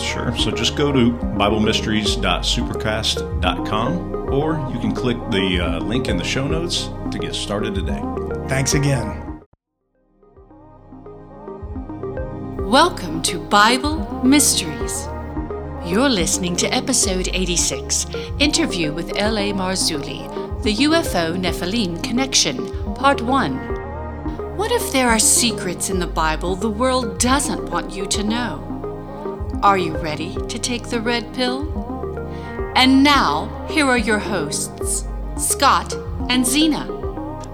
Sure. So just go to BibleMysteries.supercast.com or you can click the uh, link in the show notes to get started today. Thanks again. Welcome to Bible Mysteries. You're listening to episode 86 Interview with L.A. Marzulli, the UFO Nephilim Connection, Part 1. What if there are secrets in the Bible the world doesn't want you to know? Are you ready to take the red pill? And now, here are your hosts, Scott and Zena.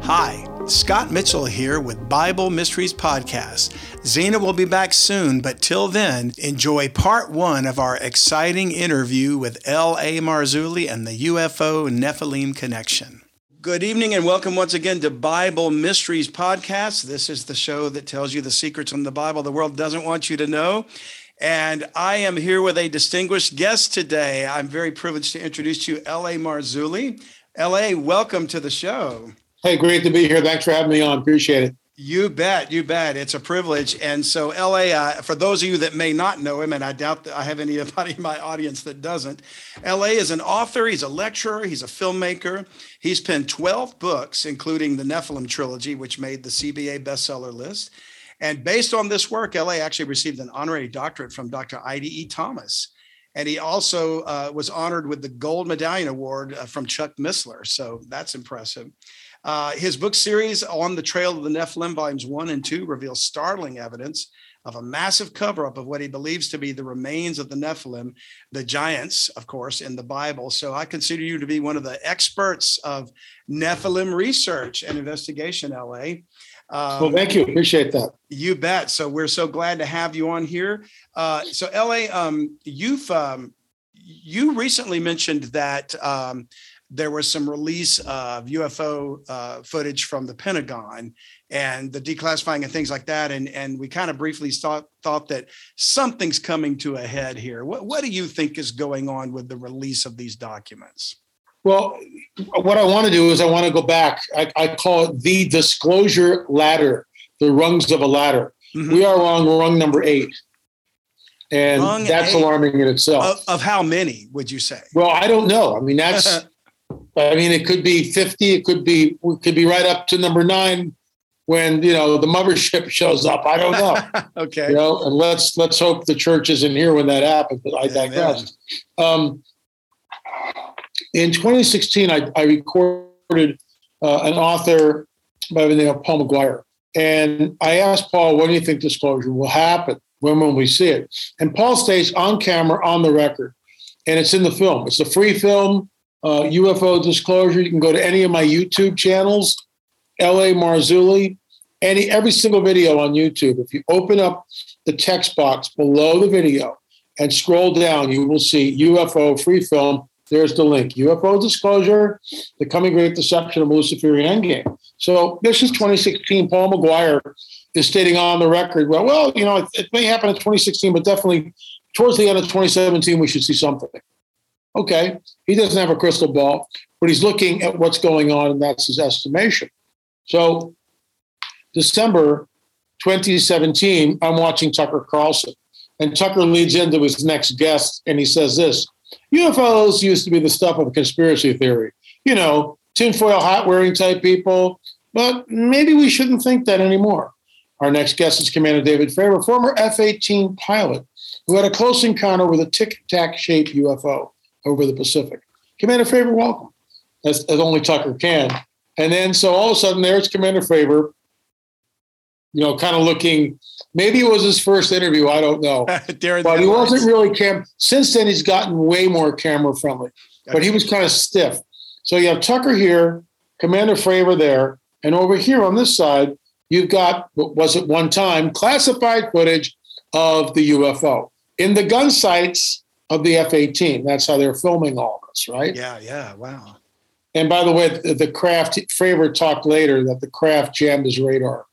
Hi, Scott Mitchell here with Bible Mysteries Podcast. Zena will be back soon, but till then, enjoy part one of our exciting interview with L.A. Marzulli and the UFO Nephilim Connection. Good evening and welcome once again to Bible Mysteries Podcast. This is the show that tells you the secrets from the Bible the world doesn't want you to know. And I am here with a distinguished guest today. I'm very privileged to introduce you, L.A. Marzulli. L.A., welcome to the show. Hey, great to be here. Thanks for having me on. Appreciate it. You bet, you bet. It's a privilege. And so, LA, uh, for those of you that may not know him, and I doubt that I have anybody in my audience that doesn't, LA is an author, he's a lecturer, he's a filmmaker. He's penned 12 books, including the Nephilim trilogy, which made the CBA bestseller list. And based on this work, LA actually received an honorary doctorate from Dr. I.D.E. Thomas. And he also uh, was honored with the Gold Medallion Award uh, from Chuck Missler. So that's impressive. Uh, his book series, On the Trail of the Nephilim, volumes one and two, reveals startling evidence of a massive cover up of what he believes to be the remains of the Nephilim, the giants, of course, in the Bible. So I consider you to be one of the experts of Nephilim research and investigation, LA. Um, well, thank you. Appreciate that. You bet. So we're so glad to have you on here. Uh, so, LA, um, you've um, you recently mentioned that um, there was some release of UFO uh, footage from the Pentagon and the declassifying and things like that. And, and we kind of briefly thought, thought that something's coming to a head here. What, what do you think is going on with the release of these documents? Well, what I want to do is I want to go back. I, I call it the disclosure ladder, the rungs of a ladder. Mm-hmm. We are on rung number eight. And rung that's eight. alarming in itself. Of, of how many would you say? Well, I don't know. I mean, that's I mean, it could be 50, it could be, it could be right up to number nine when, you know, the mothership shows up. I don't know. okay. You know, and let's, let's hope the church isn't here when that happens, but I digress. Um, in 2016, I, I recorded uh, an author by the name of Paul McGuire. And I asked Paul, when do you think disclosure will happen? When will we see it? And Paul states on camera, on the record, and it's in the film. It's a free film uh, UFO disclosure. You can go to any of my YouTube channels, LA Marzulli, any every single video on YouTube. If you open up the text box below the video and scroll down, you will see UFO free film. There's the link. UFO disclosure, the coming great deception of Luciferian endgame. So this is 2016. Paul McGuire is stating on the record, well, well, you know, it, it may happen in 2016, but definitely towards the end of 2017, we should see something. Okay, he doesn't have a crystal ball, but he's looking at what's going on, and that's his estimation. So, December 2017, I'm watching Tucker Carlson, and Tucker leads into his next guest, and he says this UFOs used to be the stuff of conspiracy theory, you know, tinfoil hat wearing type people, but maybe we shouldn't think that anymore. Our next guest is Commander David Fravor, former F 18 pilot who had a close encounter with a tic tac shaped UFO over the Pacific. Commander Fravor, welcome, as, as only Tucker can. And then so all of a sudden there's Commander Fravor, you know, kind of looking. Maybe it was his first interview. I don't know, but he wasn't really cam. Since then, he's gotten way more camera friendly, but he was kind of stiff. So you have Tucker here, Commander Fravor there, and over here on this side, you've got what was at one time classified footage of the UFO in the gun sights of the F 18. That's how they're filming all this, right? Yeah, yeah, wow. And by the way, the, the craft, Fravor talked later that the craft jammed his radar.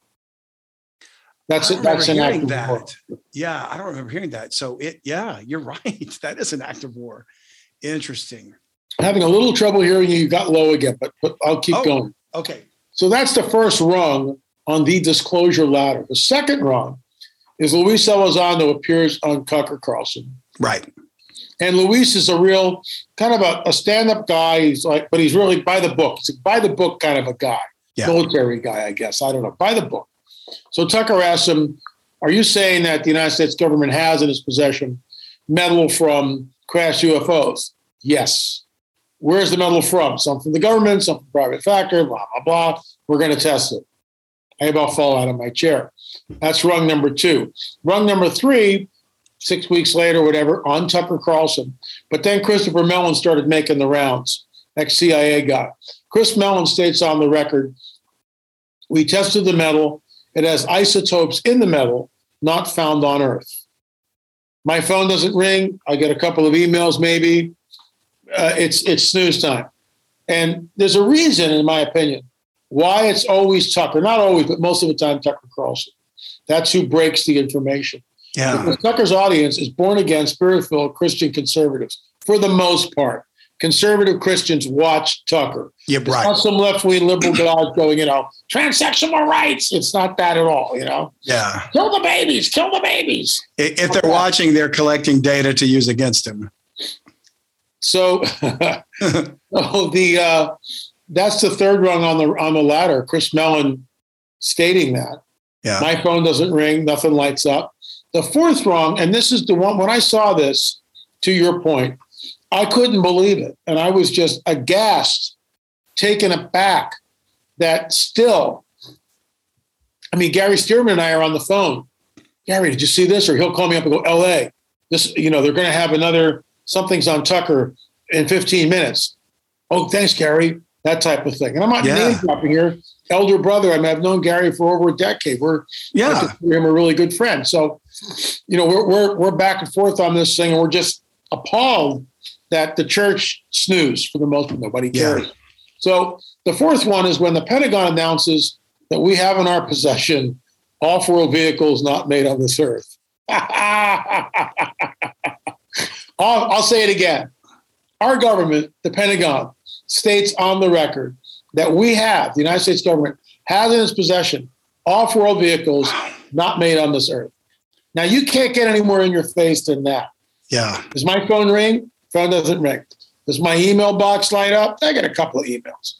That's it. That's an act of that. war. Yeah, I don't remember hearing that. So it, yeah, you're right. That is an act of war. Interesting. Having a little trouble hearing you. You got low again, but, but I'll keep Oh. going. Okay. So that's the first rung on the disclosure ladder. The second rung is Luis Elizondo appears on Tucker Carlson. Right. And Luis is a real kind of a, a stand-up guy. He's like, but he's really by the book. He's a by the book kind of a guy, Yeah. military guy, I guess. I don't know. By the book. So Tucker asks him, "Are you saying that the United States government has in its possession metal from crashed UFOs?" Yes. Where's the metal from? Some from the government, some from private factor. Blah blah blah. We're going to test it. I about fall out of my chair. That's rung number two. Rung number three six weeks later, whatever, on Tucker Carlson. But then Christopher Mellon started making the rounds, ex CIA guy. Chris Mellon states on the record We tested the metal. It has isotopes in the metal not found on Earth. My phone doesn't ring. I get a couple of emails, maybe. Uh, it's, it's snooze time. And there's a reason, in my opinion, why it's always Tucker, not always, but most of the time, Tucker Carlson. That's who breaks the information. Yeah. Because Tucker's audience is born again, spirit filled Christian conservatives for the most part. Conservative Christians watch Tucker. Yeah. It's not Right. some left wing liberal guys going, you know, transsexual rights. It's not that at all, you know. Yeah. Kill the babies, kill the babies. If they're watching, they're collecting data to use against him. So, oh, the uh, that's the third rung on the on the ladder. Chris Mellon stating that. Yeah. My phone doesn't ring, nothing lights up. The fourth rung, and this is the one when I saw this, to your point, I couldn't believe it. And I was just aghast, taken aback that still, I mean, Gary Stearman and I are on the phone. Gary, did you see this? Or he'll call me up and go, LA, this, you know, they're going to have another, something's on Tucker in 15 minutes. Oh, thanks, Gary. That type of thing. And I'm not Yeah. name dropping here. Elder brother, I mean, I've known Gary for over a decade. We're Yeah. him a really good friend. So, you know, we're, we're, we're back and forth on this thing, and we're just appalled that the church snooze for the most part. Nobody Yeah. cares. So, the fourth one is when the Pentagon announces that we have in our possession off world vehicles not made on this earth. I'll, I'll say it again. Our government, the Pentagon, states on the record that we have, the United States government has in its possession off world vehicles not made on this earth. Now, you can't get any more in your face than that. Yeah. Does my phone ring? Phone doesn't ring. Does my email box light up? I get a couple of emails.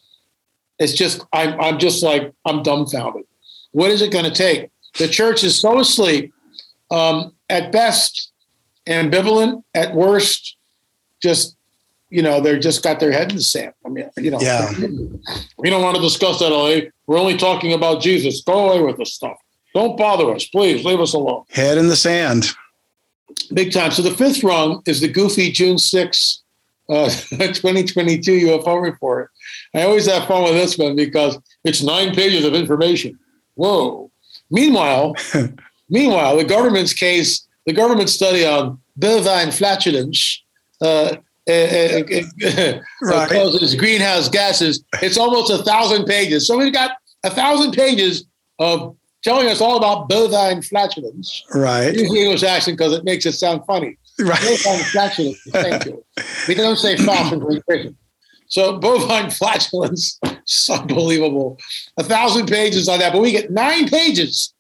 It's just, I'm, I'm just like, I'm dumbfounded. What is it going to take? The church is so asleep, um, at best, ambivalent, at worst, just, you know, they're just got their head in the sand. I mean, you know, Yeah. we don't want to discuss that, LA. We're only talking about Jesus. Go away with this stuff. Don't bother us, please. Leave us alone Head in the sand. Big time. So the fifth rung is the goofy June 6, uh, 2022 UFO report. I always have fun with this one because it's nine pages of information. Whoa. Meanwhile, meanwhile, the government's case, the government study on bovine flatulence uh, uh, uh, uh, Right. causes greenhouse gases. It's almost a thousand pages. So we've got a thousand pages of telling us all about bovine flatulence. Right. The English accent because it makes it sound funny. Right. Bovine flatulence. Thank you. We don't say far from Great Britain. So bovine flatulence, it's unbelievable. A thousand pages on that, but we get nine pages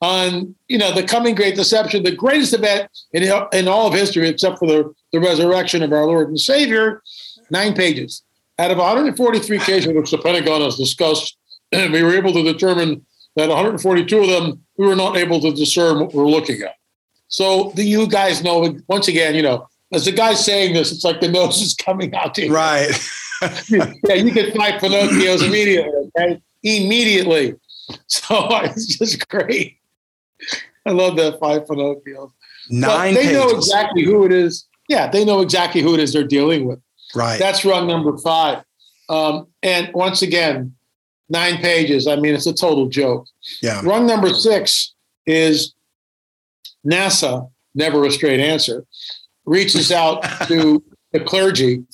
on you know the coming great deception, the greatest event in in all of history, except for the the resurrection of our Lord and Savior. Nine pages out of 143 cases which the Pentagon has discussed. and we were able to determine that 142 of them we were not able to discern what we're looking at. So the, you guys know once again, you know, as the guy's saying this, it's like the nose is coming out to you. Right. yeah, you get five Pinocchios immediately. Okay? Immediately. So it's just great. I love that five Pinocchios. But Nine they know exactly who it is. Yeah, they know exactly who it is they're dealing with. Right. That's rung number five. Um, and once again, nine pages. I mean, it's a total joke. yeah. Rung number six is NASA, never a straight answer, reaches out to the clergy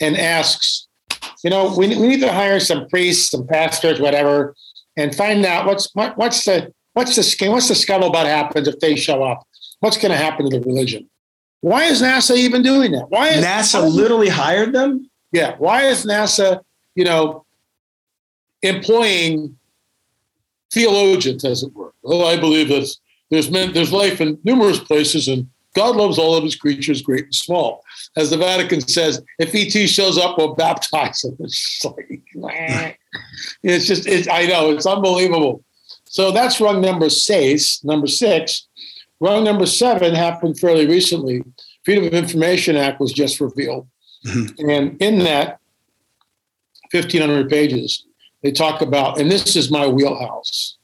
and asks, you know, we, we need to hire some priests, some pastors, whatever, and find out what's what, what's the what's the what's the scuttlebutt happens if they show up. What's going to happen to the religion? Why is NASA even doing that? Why is NASA literally hired them? Yeah. Why is NASA, you know, employing theologians, as it were? Well, I believe that there's men, there's life in numerous places, and God loves all of His creatures, great and small. As the Vatican says, if ET shows up, we'll baptize him. It's like, it's just, it's, I know, it's unbelievable. So that's rung number six. Number six. Rung number seven happened fairly recently. Freedom of Information Act was just revealed. Mm-hmm. And in that 1,500 pages, they talk about, and this is my wheelhouse.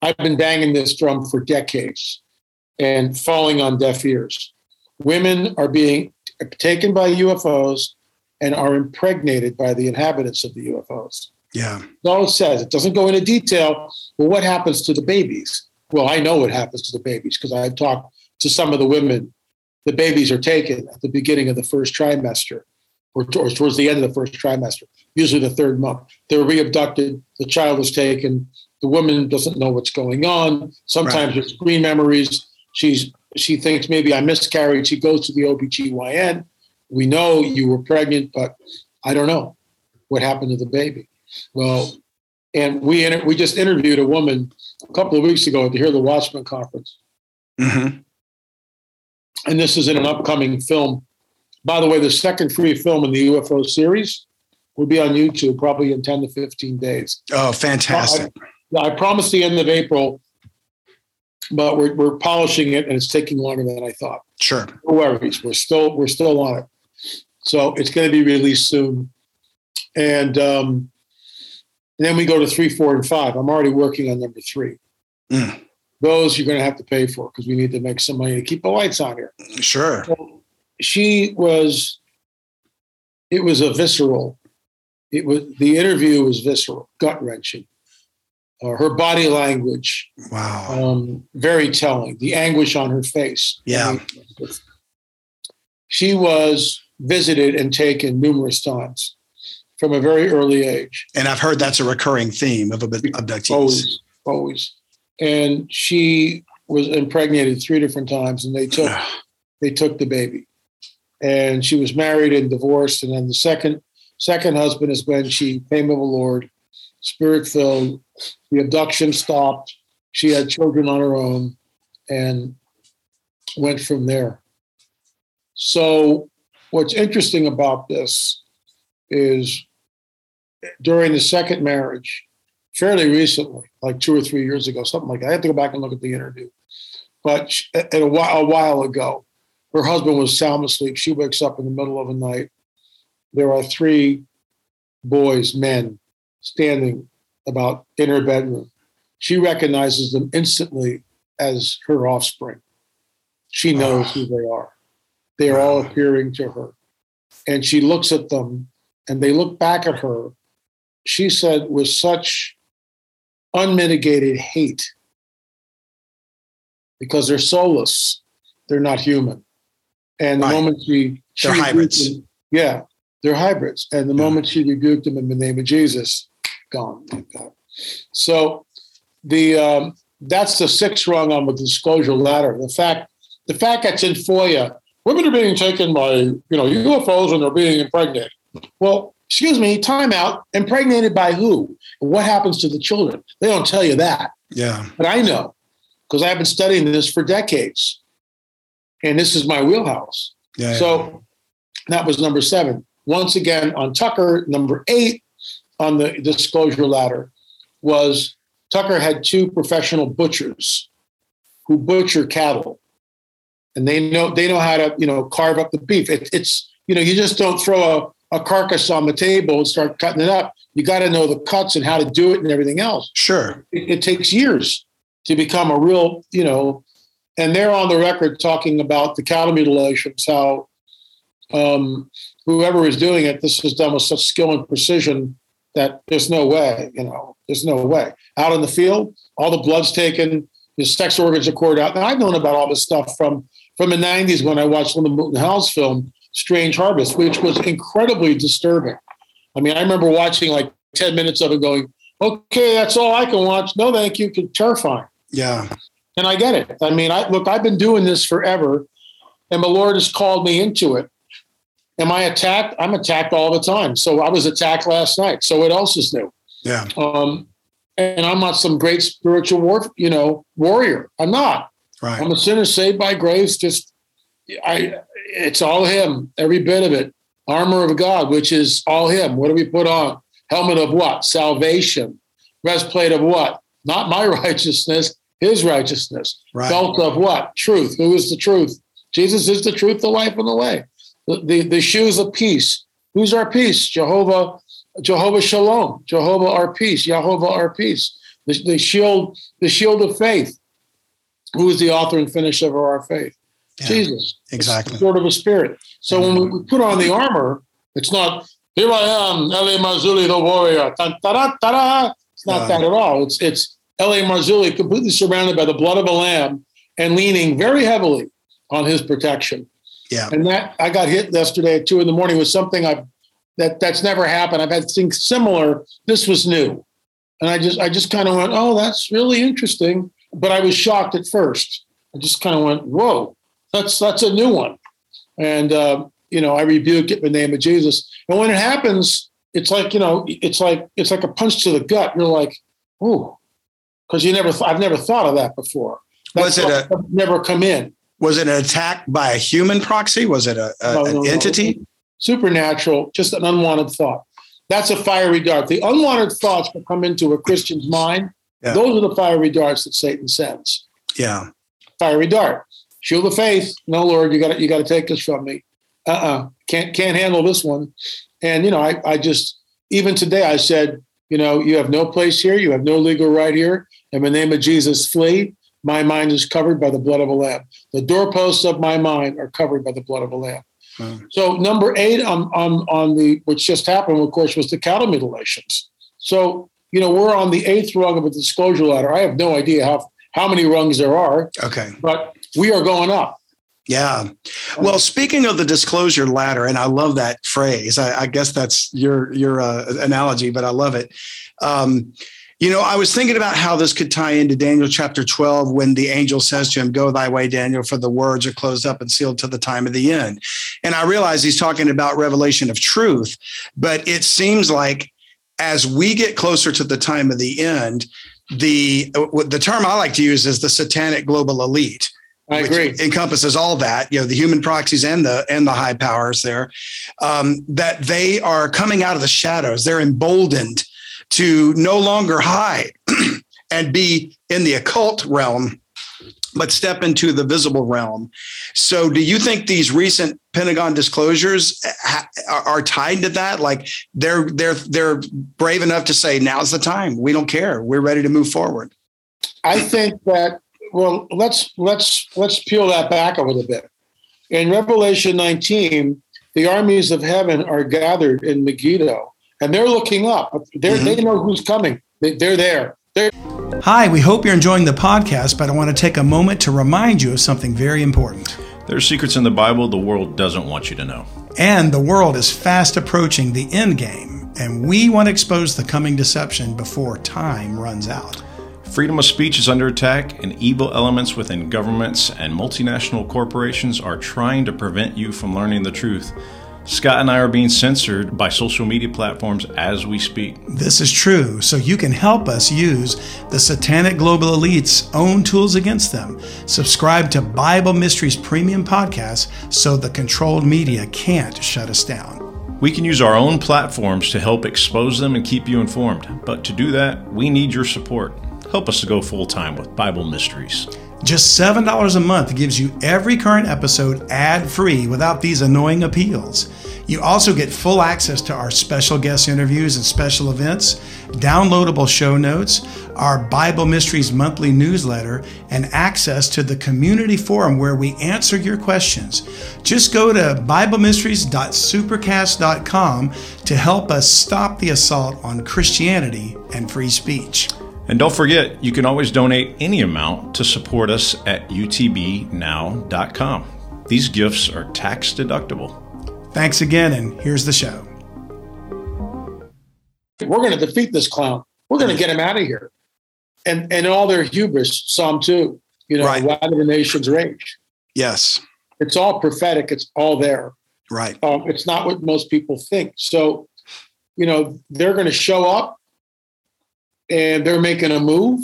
I've been banging this drum for decades and falling on deaf ears. Women are being taken by UFOs and are impregnated by the inhabitants of the UFOs. Yeah. All it says. It doesn't go into detail. Well, what happens to the babies? Well, I know what happens to the babies because I've talked to some of the women. The babies are taken at the beginning of the first trimester or, or towards the end of the first trimester, usually the third month. They're re-abducted. The child is taken. The woman doesn't know what's going on. Sometimes right. there's green memories. She's she thinks maybe I miscarried. She goes to the OBGYN. We know you were pregnant, but I don't know what happened to the baby. Well, and we inter- we just interviewed a woman a couple of weeks ago at the Hear the Watchman conference. Mm-hmm. And this is in an upcoming film. By the way, the second free film in the UFO series will be on YouTube probably in 10 to 15 days. Oh, fantastic. I, I promised the end of April, but we're, we're polishing it and it's taking longer than I thought. Sure. No worries. We're still, we're still on it. So it's going to be released soon. And um, and then we go to three, four, and five. I'm already working on number three. Mm. Those you're going to have to pay for because we need to make some money to keep the lights on here. Sure. So she was, it was a visceral, it was, the interview was visceral, gut wrenching. Uh, her body language, wow, um, very telling. The anguish on her face, yeah. She was visited and taken numerous times from a very early age. And I've heard that's a recurring theme of abductees. Always, always. And she was impregnated three different times, and they took they took the baby. And she was married and divorced, and then the second second husband is when she came of the Lord, spirit filled. The abduction stopped. She had children on her own, and went from there. So, what's interesting about this is during the second marriage, fairly recently, like two or three years ago, something like that. I have to go back and look at the interview. But a while, a while ago, her husband was sound asleep. She wakes up in the middle of the night. There are three boys, men, standing about in her bedroom. She recognizes them instantly as her offspring. She knows who they are. They are all appearing to her. And she looks at them and they look back at her she said, with such unmitigated hate because they're soulless, they're not human. And the right. moment she, she they're hybrids. Them, yeah, they're hybrids. And the yeah. moment she rebuked them in the name of Jesus, gone. So the um, that's the sixth rung on the disclosure ladder. The fact the fact that's in FOIA, women are being taken by you know UFOs and they're being impregnated. Well, excuse me, timeout, impregnated by who? what happens to the children? They don't tell you that. Yeah. But I know because I've been studying this for decades. And this is my wheelhouse. Yeah, so yeah. that was number seven. Once again, on Tucker, number eight on the disclosure ladder was Tucker had two professional butchers who butcher cattle. And they know they know how to, you know, carve up the beef. It, it's, you know, you just don't throw a a carcass on the table and start cutting it up. You got to know the cuts and how to do it and everything else. Sure. It, it, takes years to become a real, you know, and they're on the record talking about the cattle mutilations, how um, whoever is doing it, this is done with such skill and precision that there's no way, you know, there's no way. Out in the field, all the blood's taken, the sex organs are cored out. And I've known about all this stuff from from the 90s when I watched Linda Moulton Howe's film Strange Harvest, which was incredibly disturbing. I mean, I remember watching like 10 minutes of it going, okay, that's all I can watch. No, thank you. Terrifying. Yeah. And I get it. I mean, I look, I've been doing this forever and the Lord has called me into it. Am I attacked? I'm attacked all the time. So I was attacked last night. So what else is new? Yeah. Um, and I'm not some great spiritual war, you know, warrior. I'm not. Right. I'm a sinner saved by grace. Just I it's all him, every bit of it. Armor of God, which is all him. What do we put on? Helmet of what? Salvation. Breastplate of what? Not my righteousness, his righteousness. Right. Belt of what? Truth. Who is the truth? Jesus is the truth, the life, and the way. The, the, the shoes of peace. Who's our peace? Jehovah, Jehovah Shalom, Jehovah our peace, Jehovah our peace. The, the shield, the shield of faith. Who is the author and finisher of our faith? Yeah, Jesus. Exactly. Sort of a spirit. So when we, put on the armor, it's not here I am, L.A. Marzulli, the warrior. It's not No. that at all. It's it's L.A. Marzulli completely surrounded by the blood of a lamb and leaning very heavily on his protection. Yeah. And that I got hit yesterday at two in the morning with something I've that that's never happened. I've had things similar. This was new. And I just I just kind of went, oh, that's really interesting. But I was shocked at first. I just kind of went, whoa, that's that's a new one. And uh, you know, I rebuke it in the name of Jesus. And when it happens, it's like, you know, it's like it's like a punch to the gut. You're like, oh, because you never I've never thought of that before. Was it a- never come in. Was it an attack by a human proxy? Was it a, a- No, no, an no. entity? supernatural, just an unwanted thought. That's a fiery dart. The unwanted thoughts that come into a Christian's mind, Yeah. those are the fiery darts that Satan sends. Yeah. Fiery dart. Shield of faith. No, Lord, you got you got to take this from me. Uh-uh. Can't can't handle this one. And you know, I I just even today I said, you know, you have no place here. You have no legal right here. In the name of Jesus, flee. My mind is covered by the blood of a lamb. The doorposts of my mind are covered by the blood of a lamb. Wow. So number eight on, on on the which just happened, of course, was the cattle mutilations. So you know we're on the eighth rung of a disclosure ladder. I have no idea how how many rungs there are, Okay. but we are going up. Yeah. Well, speaking of the disclosure ladder, and I love that phrase. I, I guess that's your your uh, analogy, but I love it. Um, you know, I was thinking about how this could tie into Daniel chapter 12 when the angel says to him, Go thy way, Daniel, for the words are closed up and sealed to the time of the end. And I realize he's talking about revelation of truth, but it seems like as we get closer to the time of the end, the the term I like to use is the satanic global elite I which agree. encompasses all that you know the human proxies and the and the high powers there um, that they are coming out of the shadows they're emboldened to no longer hide and be in the occult realm but step into the visible realm. So do you think these recent pentagon disclosures ha- are, tied to that? Like they're they're they're brave enough to say now's the time. We don't care. We're ready to move forward. I think that well, let's let's let's peel that back a little bit. In Revelation 19, the armies of heaven are gathered in Megiddo, and they're looking up. They're, They mm-hmm. know who's coming. They, they're there. They're Hi, we hope you're enjoying the podcast, but I want to take a moment to remind you of something very important. There's secrets in the Bible the world doesn't want you to know. And the world is fast approaching the end game, and we want to expose the coming deception before time runs out. Freedom of speech is under attack, and evil elements within governments and multinational corporations are trying to prevent you from learning the truth. Scott and I are being censored by social media platforms as we speak. This is true, so you can help us use the satanic global elite's own tools against them. Subscribe to Bible Mysteries Premium Podcast so the controlled media can't shut us down. We can use our own platforms to help expose them and keep you informed, but to do that, we need your support. Help us to go full time with Bible Mysteries. Just $7 a month gives you every current episode ad free without these annoying appeals. You also get full access to our special guest interviews and special events, downloadable show notes, our Bible Mysteries monthly newsletter, and access to the community forum where we answer your questions. Just go to BibleMysteries.supercast.com to help us stop the assault on Christianity and free speech. And don't forget, you can always donate any amount to support us at utbnow.com. These gifts are tax deductible. Thanks again, and here's the show. We're going to defeat this clown. We're going to get him out of here. And and all their hubris, Psalm 2, you know, Right. why do the nations rage? Yes. It's all prophetic. It's all there. Right. Um, it's not what most people think. So, you know, they're going to show up and they're making a move.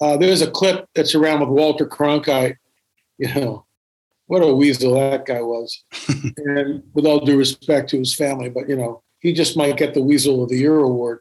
Uh, there's a clip that's around with Walter Cronkite. You know, what a weasel that guy was. and with all due respect to his family, but, you know, he just might get the Weasel of the Year award.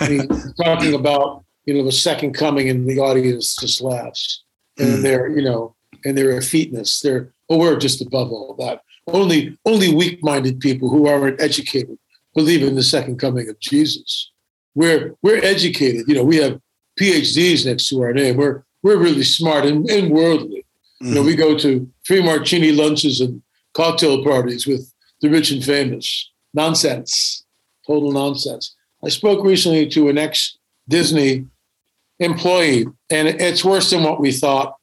I mean, talking about, you know, the second coming and the audience just laughs. And they're you know, and their effeteness. They're, oh, we're just above all that. Only only weak-minded people who aren't educated believe in the second coming of Jesus. We're we're educated. You know, we have PhDs next to our name. We're we're really smart and, and worldly. You know, we mm-hmm. go to free martini lunches and cocktail parties with the rich and famous. Nonsense. Total nonsense. I spoke recently to an ex-Disney employee, and it's worse than what we thought.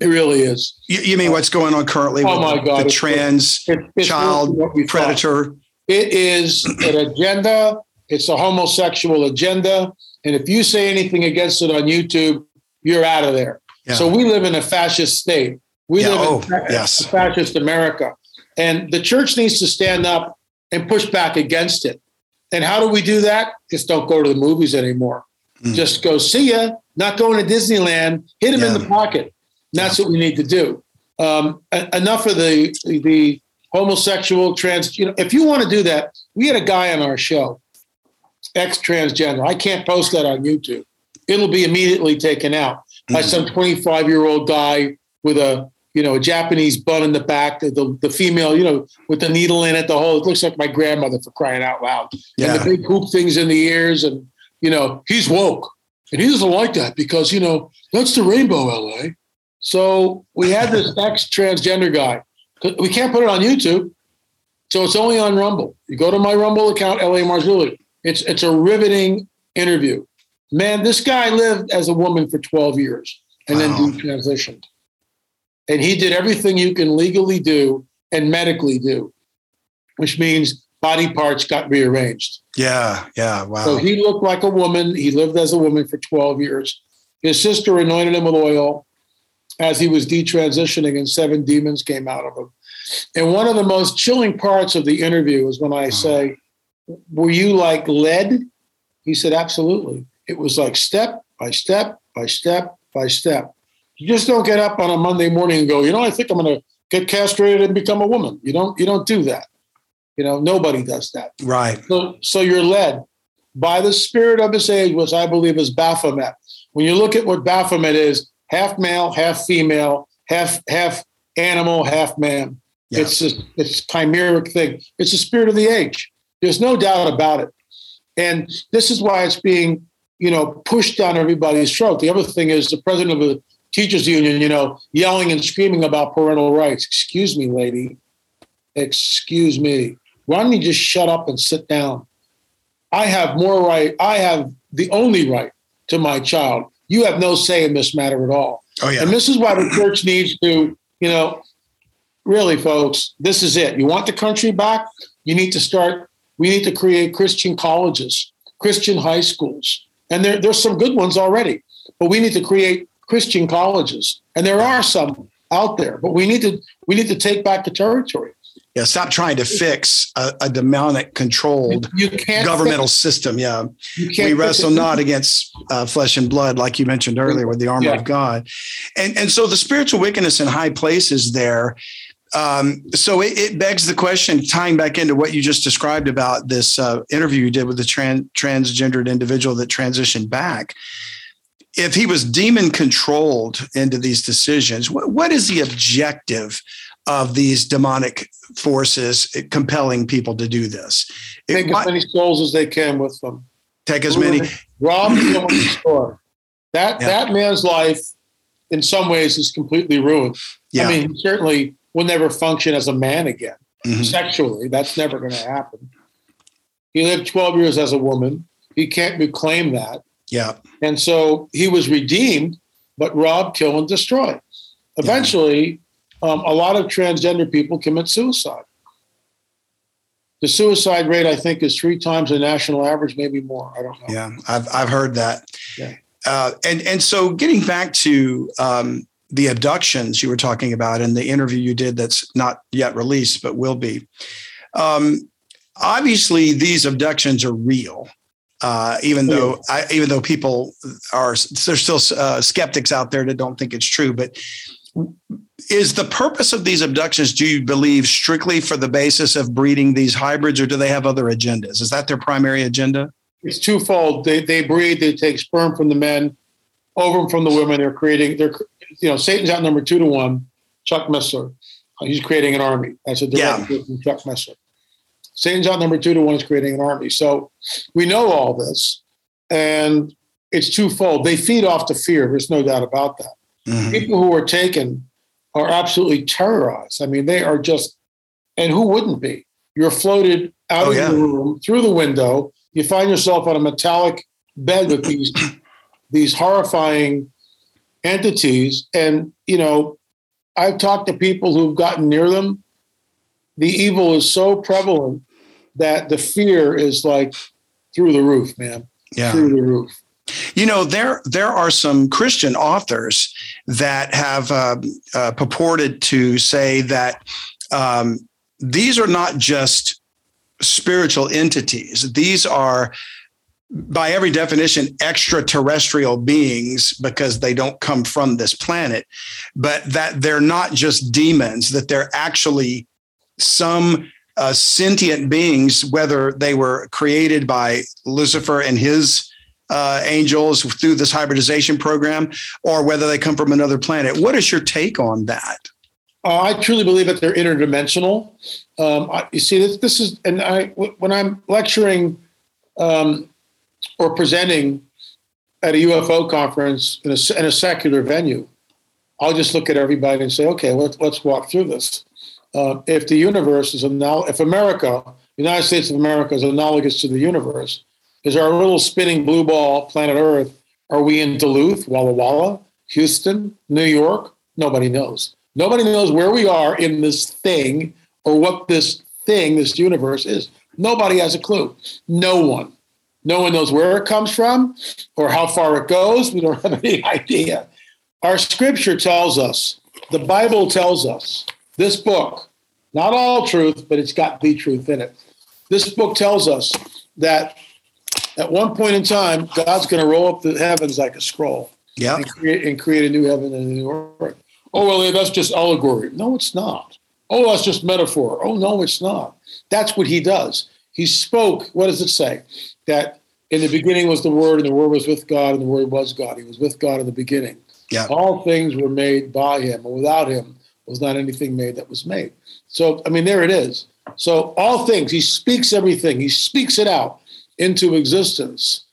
It really is. You, you mean what's going on currently Oh with my the, God, the it's- trans It- it's child we thought. predator? It is an agenda. It's a homosexual agenda. And if you say anything against it on YouTube, you're out of there. Yeah. So we live in a fascist state. We Yeah, live in oh, fa- yes. a fascist America. And the church needs to stand up and push back against it. And how do we do that? Just don't go to the movies anymore. Mm. Just go, see ya, not going to Disneyland, hit him in the pocket. And that's what we need to do. Um, enough of the, the homosexual, trans, you know, if you want to do that, we had a guy on our show, ex transgender. I can't post that on YouTube. It'll be immediately taken out by Mhm. some 25 year old guy with a, you know, a Japanese bun in the back, the, the, the female, you know, with the needle in it, the whole, it looks like my grandmother for crying out loud. And Yeah. the big hoop things in the ears. And, you know, he's woke and he doesn't like that because, you know, that's the rainbow LA. So we had this ex transgender guy. We can't put it on YouTube. So it's only on Rumble. You go to my Rumble account, LA Marzulli. It's it's a riveting interview. Man, this guy lived as a woman for 12 years and Wow. then detransitioned. And he did everything you can legally do and medically do, which means body parts got rearranged. Yeah. Yeah. Wow. So he looked like a woman. He lived as a woman for 12 years. His sister anointed him with oil as he was detransitioning, and seven demons came out of him. And one of the most chilling parts of the interview is when I say, Were you like led? He said, Absolutely. It was like step by step by step by step. You just don't get up on a Monday morning and go, you know, I think I'm gonna get castrated and become a woman. You don't you don't do that. You know, nobody does that. right. So, so you're led by the spirit of this age, which I believe is Baphomet. When you look at what Baphomet is, half male, half female, half half animal, half man. Yeah. It's just it's chimeric thing. It's the spirit of the age. There's no doubt about it. And this is why it's being, you know, pushed down everybody's throat. The other thing is the president of the teachers union, you know, yelling and screaming about parental rights. Excuse me, lady. Excuse me. Why don't you just shut up and sit down? I have more right. I have the only right to my child. You have no say in this matter at all. Oh yeah. And this is why the church needs to, you know, really, folks, this is it. You want the country back? You need to start, we need to create Christian colleges, Christian high schools. And there, there's some good ones already, but we need to create Christian colleges. And there are some out there, but we need to we need to take back the territory. Yeah. Stop trying to fix a, a demonic controlled governmental system. Yeah. You can't we wrestle not against uh, flesh and blood, like you mentioned earlier, with the armor Yeah. of God, and and so the spiritual wickedness in high places there. Um, so it, it begs the question, tying back into what you just described about this uh, interview you did with the tran- transgendered individual that transitioned back. If he was demon controlled into these decisions, what, what is the objective of these demonic forces compelling people to do this? It- take why- as many souls as they can with them. take as many. rob, and destroy. That Yeah. that man's life, in some ways, is completely ruined. Yeah. I mean, certainly will never function as a man again Mhm. sexually. That's never going to happen. He lived 12 years as a woman. He can't reclaim that. Yeah. And so he was redeemed, but rob, killed, and destroyed. Eventually, yeah. um, a lot of transgender people commit suicide. The suicide rate, I think, is three times the national average, maybe more. I don't know. Yeah, I've, I've heard that. Yeah. Uh, and and so getting back to um, the abductions you were talking about in the interview you did that's not yet released but will be. Um, obviously, these abductions are real. Uh, even though I, even though people are there's still uh, skeptics out there that don't think it's true, but is the purpose of these abductions do you believe strictly for the basis of breeding these hybrids or do they have other agendas is that their primary agenda it's twofold they, they breed they take sperm from the men over from the women they're creating they're you know, Satan's out number two to one. Chuck Missler, uh, he's creating an army. That's a direct yeah. from Chuck Missler. Satan's out number two to one is creating an army. So we know all this, and it's twofold. They feed off the fear. There's no doubt about that. Mm-hmm. People who are taken are absolutely terrorized. I mean, they are just, and who wouldn't be? You're floated out oh, of yeah. the room through the window. You find yourself on a metallic bed with these these horrifying entities. And, you know, I've talked to people who've gotten near them. The evil is so prevalent that the fear is like through the roof, man. Yeah. Through the roof. You know, there there are some Christian authors that have uh, uh, purported to say that um, these are not just spiritual entities; these are by every definition, extraterrestrial beings because they don't come from this planet, but that they're not just demons, that they're actually some uh, sentient beings, whether they were created by Lucifer and his uh, angels through this hybridization program, or whether they come from another planet. What is your take on that? Uh, I truly believe that they're interdimensional. Um, I, you see, this, this is, and I when I'm lecturing um, or presenting at a UFO conference in a, in a secular venue, I'll just look at everybody and say, okay, let's, let's walk through this. Uh, if the universe is now, if America, the United States of America is analogous to the universe, is our little spinning blue ball, planet Earth, are we in Duluth, Walla Walla, Houston, New York? Nobody knows. Nobody knows where we are in this thing or what this thing, this universe is. Nobody has a clue. No one. No one knows where it comes from or how far it goes. We don't have any idea. Our scripture tells us, the Bible tells us, this book, not all truth, but it's got the truth in it. This book tells us that at one point in time, God's going to roll up the heavens like a scroll. Yeah. And create, and create a new heaven and a new earth. Oh, well, that's just allegory. No, it's not. Oh, that's just metaphor. Oh, no, it's not. That's what he does. He spoke, what does it say? that in the beginning was the Word, and the Word was with God, and the Word was God. He was with God in the beginning. Yeah. All things were made by Him, and without Him was not anything made that was made. So, I mean, there it is. So, all things, He speaks everything, He speaks it out into existence.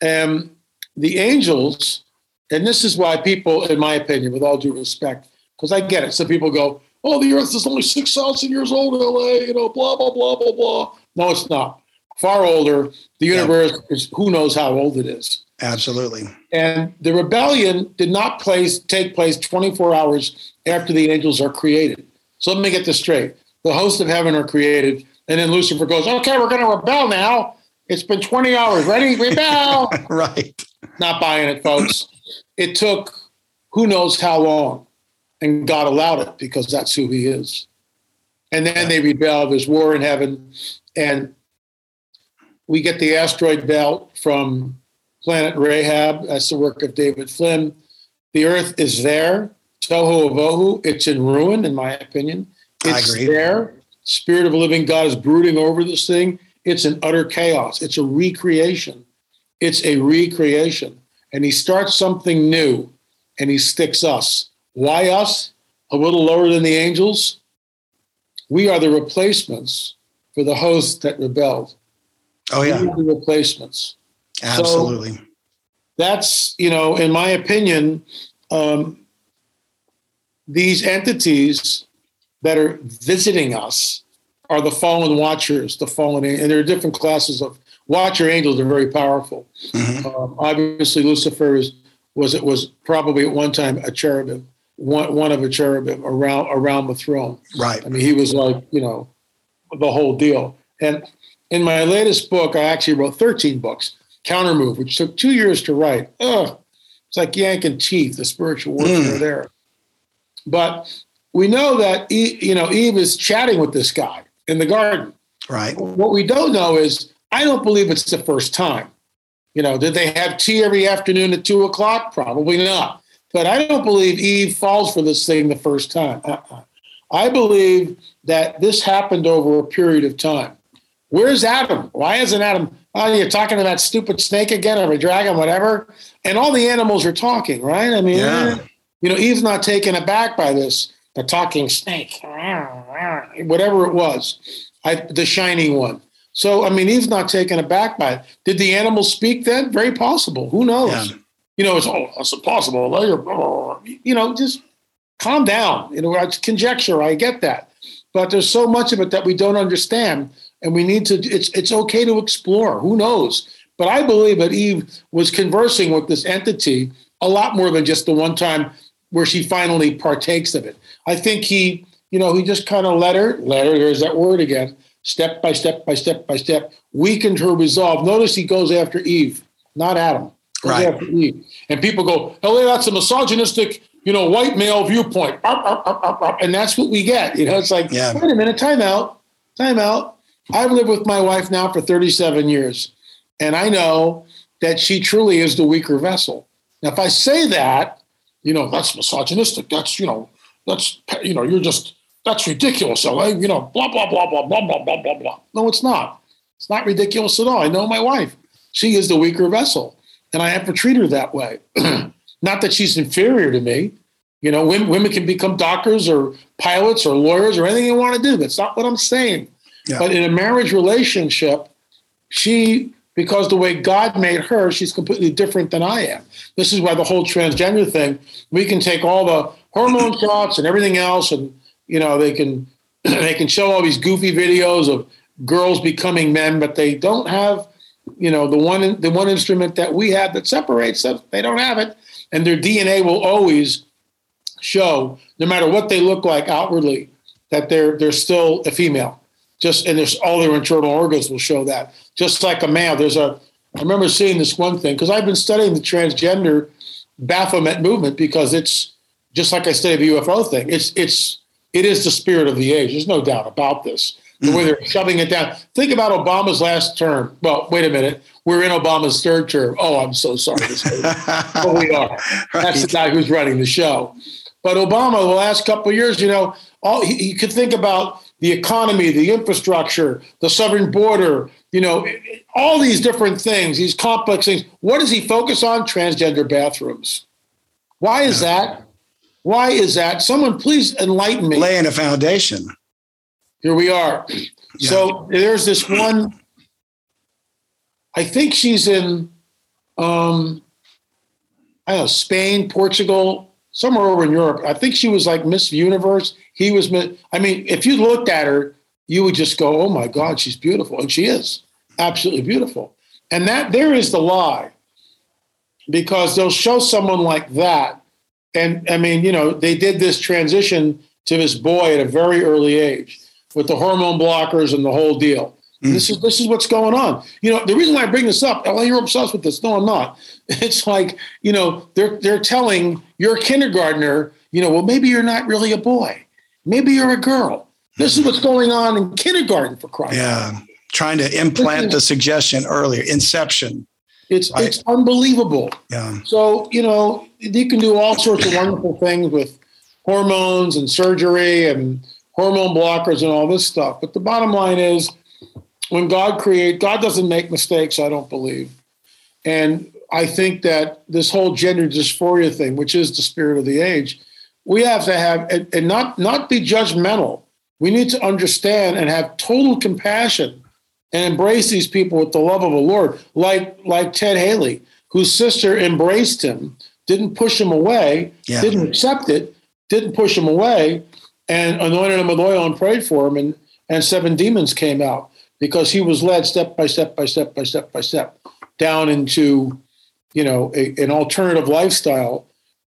And the angels, and this is why people, in my opinion, with all due respect, because I get it. Some people go, oh, the earth is only 6,000 years old in LA, you know, blah, blah, blah, blah, blah. No, it's not far older. The universe yeah. is who knows how old it is. Absolutely. And the rebellion did not place take place 24 hours after the angels are created. So let me get this straight. The hosts of heaven are created, and then Lucifer goes, Okay, we're going to rebel now. It's been 20 hours. Ready? Rebel. right. Not buying it, folks. It took who knows how long, and God allowed it because that's who He is. And then they rebel. There's war in heaven, and we get the asteroid belt from Planet Rahab. That's the work of David Flynn. The Earth is there. Tohu Vohu. It's in ruin, in my opinion. It's there. Spirit of a living God is brooding over this thing. It's an utter chaos. It's a recreation. It's a recreation. And he starts something new and he sticks us. Why us? A little lower than the angels? We are the replacements for the hosts that rebelled. Oh yeah, the replacements. Absolutely. So that's you know, in my opinion, um, these entities that are visiting us are the fallen watchers, the fallen, and there are different classes of watcher angels are very powerful. Mm-hmm. Um, obviously, Lucifer is, was it was probably at one time a cherubim, one one of a cherubim around around the throne. Right. I mean, he was like you know the whole deal. And in my latest book, I actually wrote 13 books, Countermove, which took two years to write. Ugh, it's like yanking teeth, the spiritual warfare mm. there. But we know that Eve, you know Eve is chatting with this guy in the garden. Right. What we don't know is I don't believe it's the first time. You know, did they have tea every afternoon at two o'clock? Probably not. But I don't believe Eve falls for this thing the first time. Uh-uh. I believe that this happened over a period of time. Where's Adam? Why isn't Adam? Oh, you're talking to that stupid snake again, or a dragon, whatever. And all the animals are talking, right? I mean, yeah. you know, Eve's not taken aback by this. The talking snake, whatever it was, I, the shining one. So, I mean, Eve's not taken aback by it. Did the animals speak then? Very possible. Who knows? Yeah. You know, it's oh, that's impossible. You know, just calm down. You know, it's conjecture. I get that, but there's so much of it that we don't understand, and we need to. It's it's okay to explore. Who knows? But I believe that Eve was conversing with this entity a lot more than just the one time where she finally partakes of it. I think he, you know, he just kind of let her, let her. There's that word again. Step by step by step by step, weakened her resolve. Notice he goes after Eve, not Adam. Right. And people go, oh, that's a misogynistic you know, white male viewpoint. Up, up, up, and that's what we get. You know, it's like, yeah. wait a minute, time out, time out. I've lived with my wife now for 37 years, and I know that she truly is the weaker vessel. Now, if I say that, you know, that's misogynistic. That's, you know, that's, you know, you're just, that's ridiculous. So, you know, blah, blah, blah, blah, blah, blah, blah, blah, blah. No, it's not. It's not ridiculous at all. I know my wife. She is the weaker vessel, and I have to treat her that way. Not that she's inferior to me. You know, women, women can become doctors or pilots or lawyers or anything they want to do. That's not what I'm saying. Yeah. But in a marriage relationship, she, because the way God made her, she's completely different than I am. This is why the whole transgender thing, we can take all the hormone shots and everything else, and you know, they can they can show all these goofy videos of girls becoming men, but they don't have, you know, the one the one instrument that we have that separates them. They don't have it and their DNA will always show, no matter what they look like outwardly, that they're they're still a female. Just and there's all their internal organs will show that. Just like a male, there's a. I remember seeing this one thing because I've been studying the transgender Baphomet movement because it's just like I study the UFO thing. It's it's it is the spirit of the age. There's no doubt about this. The way mm. they're shoving it down. Think about Obama's last term. Well, wait a minute. We're in Obama's third term. Oh, I'm so sorry. but we are. That's the guy who's running the show. But Obama, the last couple of years, you know, all he, he could think about the economy, the infrastructure, the southern border, you know, all these different things, these complex things. What does he focus on? Transgender bathrooms. Why is that? Why is that? Someone please enlighten me. Laying a foundation. Here we are. Yeah. So there's this one I think she's in, um, I don't know, Spain, Portugal, somewhere over in Europe. I think she was like Miss Universe. He was, I mean, if you looked at her, you would just go, oh my God, she's beautiful. And she is absolutely beautiful. And that there is the lie because they'll show someone like that. And I mean, you know, they did this transition to this boy at a very early age with the hormone blockers and the whole deal. Mm. This is this is what's going on. You know, the reason why I bring this up, oh, you're obsessed with this. No, I'm not. It's like, you know, they're they're telling your kindergartner, you know, well, maybe you're not really a boy. Maybe you're a girl. This is what's going on in kindergarten for Christ. Yeah. Trying to implant the suggestion earlier, inception. It's right. it's unbelievable. Yeah. So, you know, you can do all sorts of wonderful things with hormones and surgery and hormone blockers and all this stuff. But the bottom line is when God create, God doesn't make mistakes, I don't believe. And I think that this whole gender dysphoria thing, which is the spirit of the age, we have to have and, and not not be judgmental. We need to understand and have total compassion and embrace these people with the love of the Lord, like like Ted Haley, whose sister embraced him, didn't push him away, yeah. didn't accept it, didn't push him away, and anointed him with oil and prayed for him, and and seven demons came out. Because he was led step by step by step by step by step down into, you know, a, an alternative lifestyle,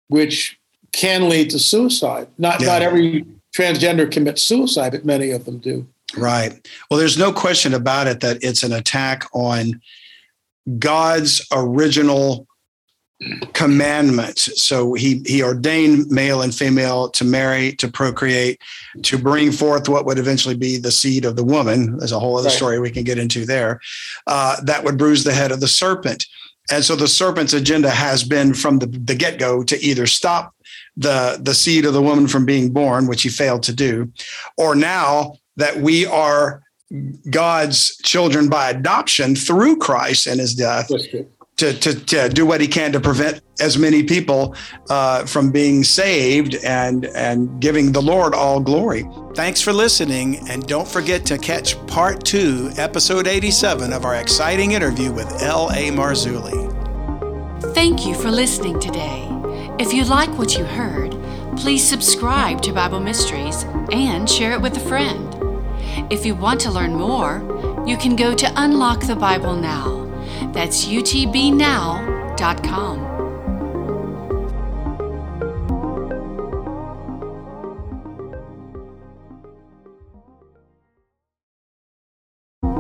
which can lead to suicide. Not yeah. not every transgender commits suicide, but many of them do. Right. Well, there's no question about it that it's an attack on God's original commandments. So he he ordained male and female to marry, to procreate, to bring forth what would eventually be the seed of the woman. There's a whole other right. story we can get into there. Uh, that would bruise the head of the serpent. And so the serpent's agenda has been from the, the get go to either stop the, the seed of the woman from being born, which he failed to do, or now that we are God's children by adoption through Christ and his death. To, to, to, do what he can to prevent as many people uh, from being saved and and giving the Lord all glory. Thanks for listening, and don't forget to catch part two, episode 87 of our exciting interview with L.A. Marzulli. Thank you for listening today. If you like what you heard, please subscribe to Bible Mysteries and share it with a friend. If you want to learn more, you can go to Unlock the Bible Now. That's utbnow.com.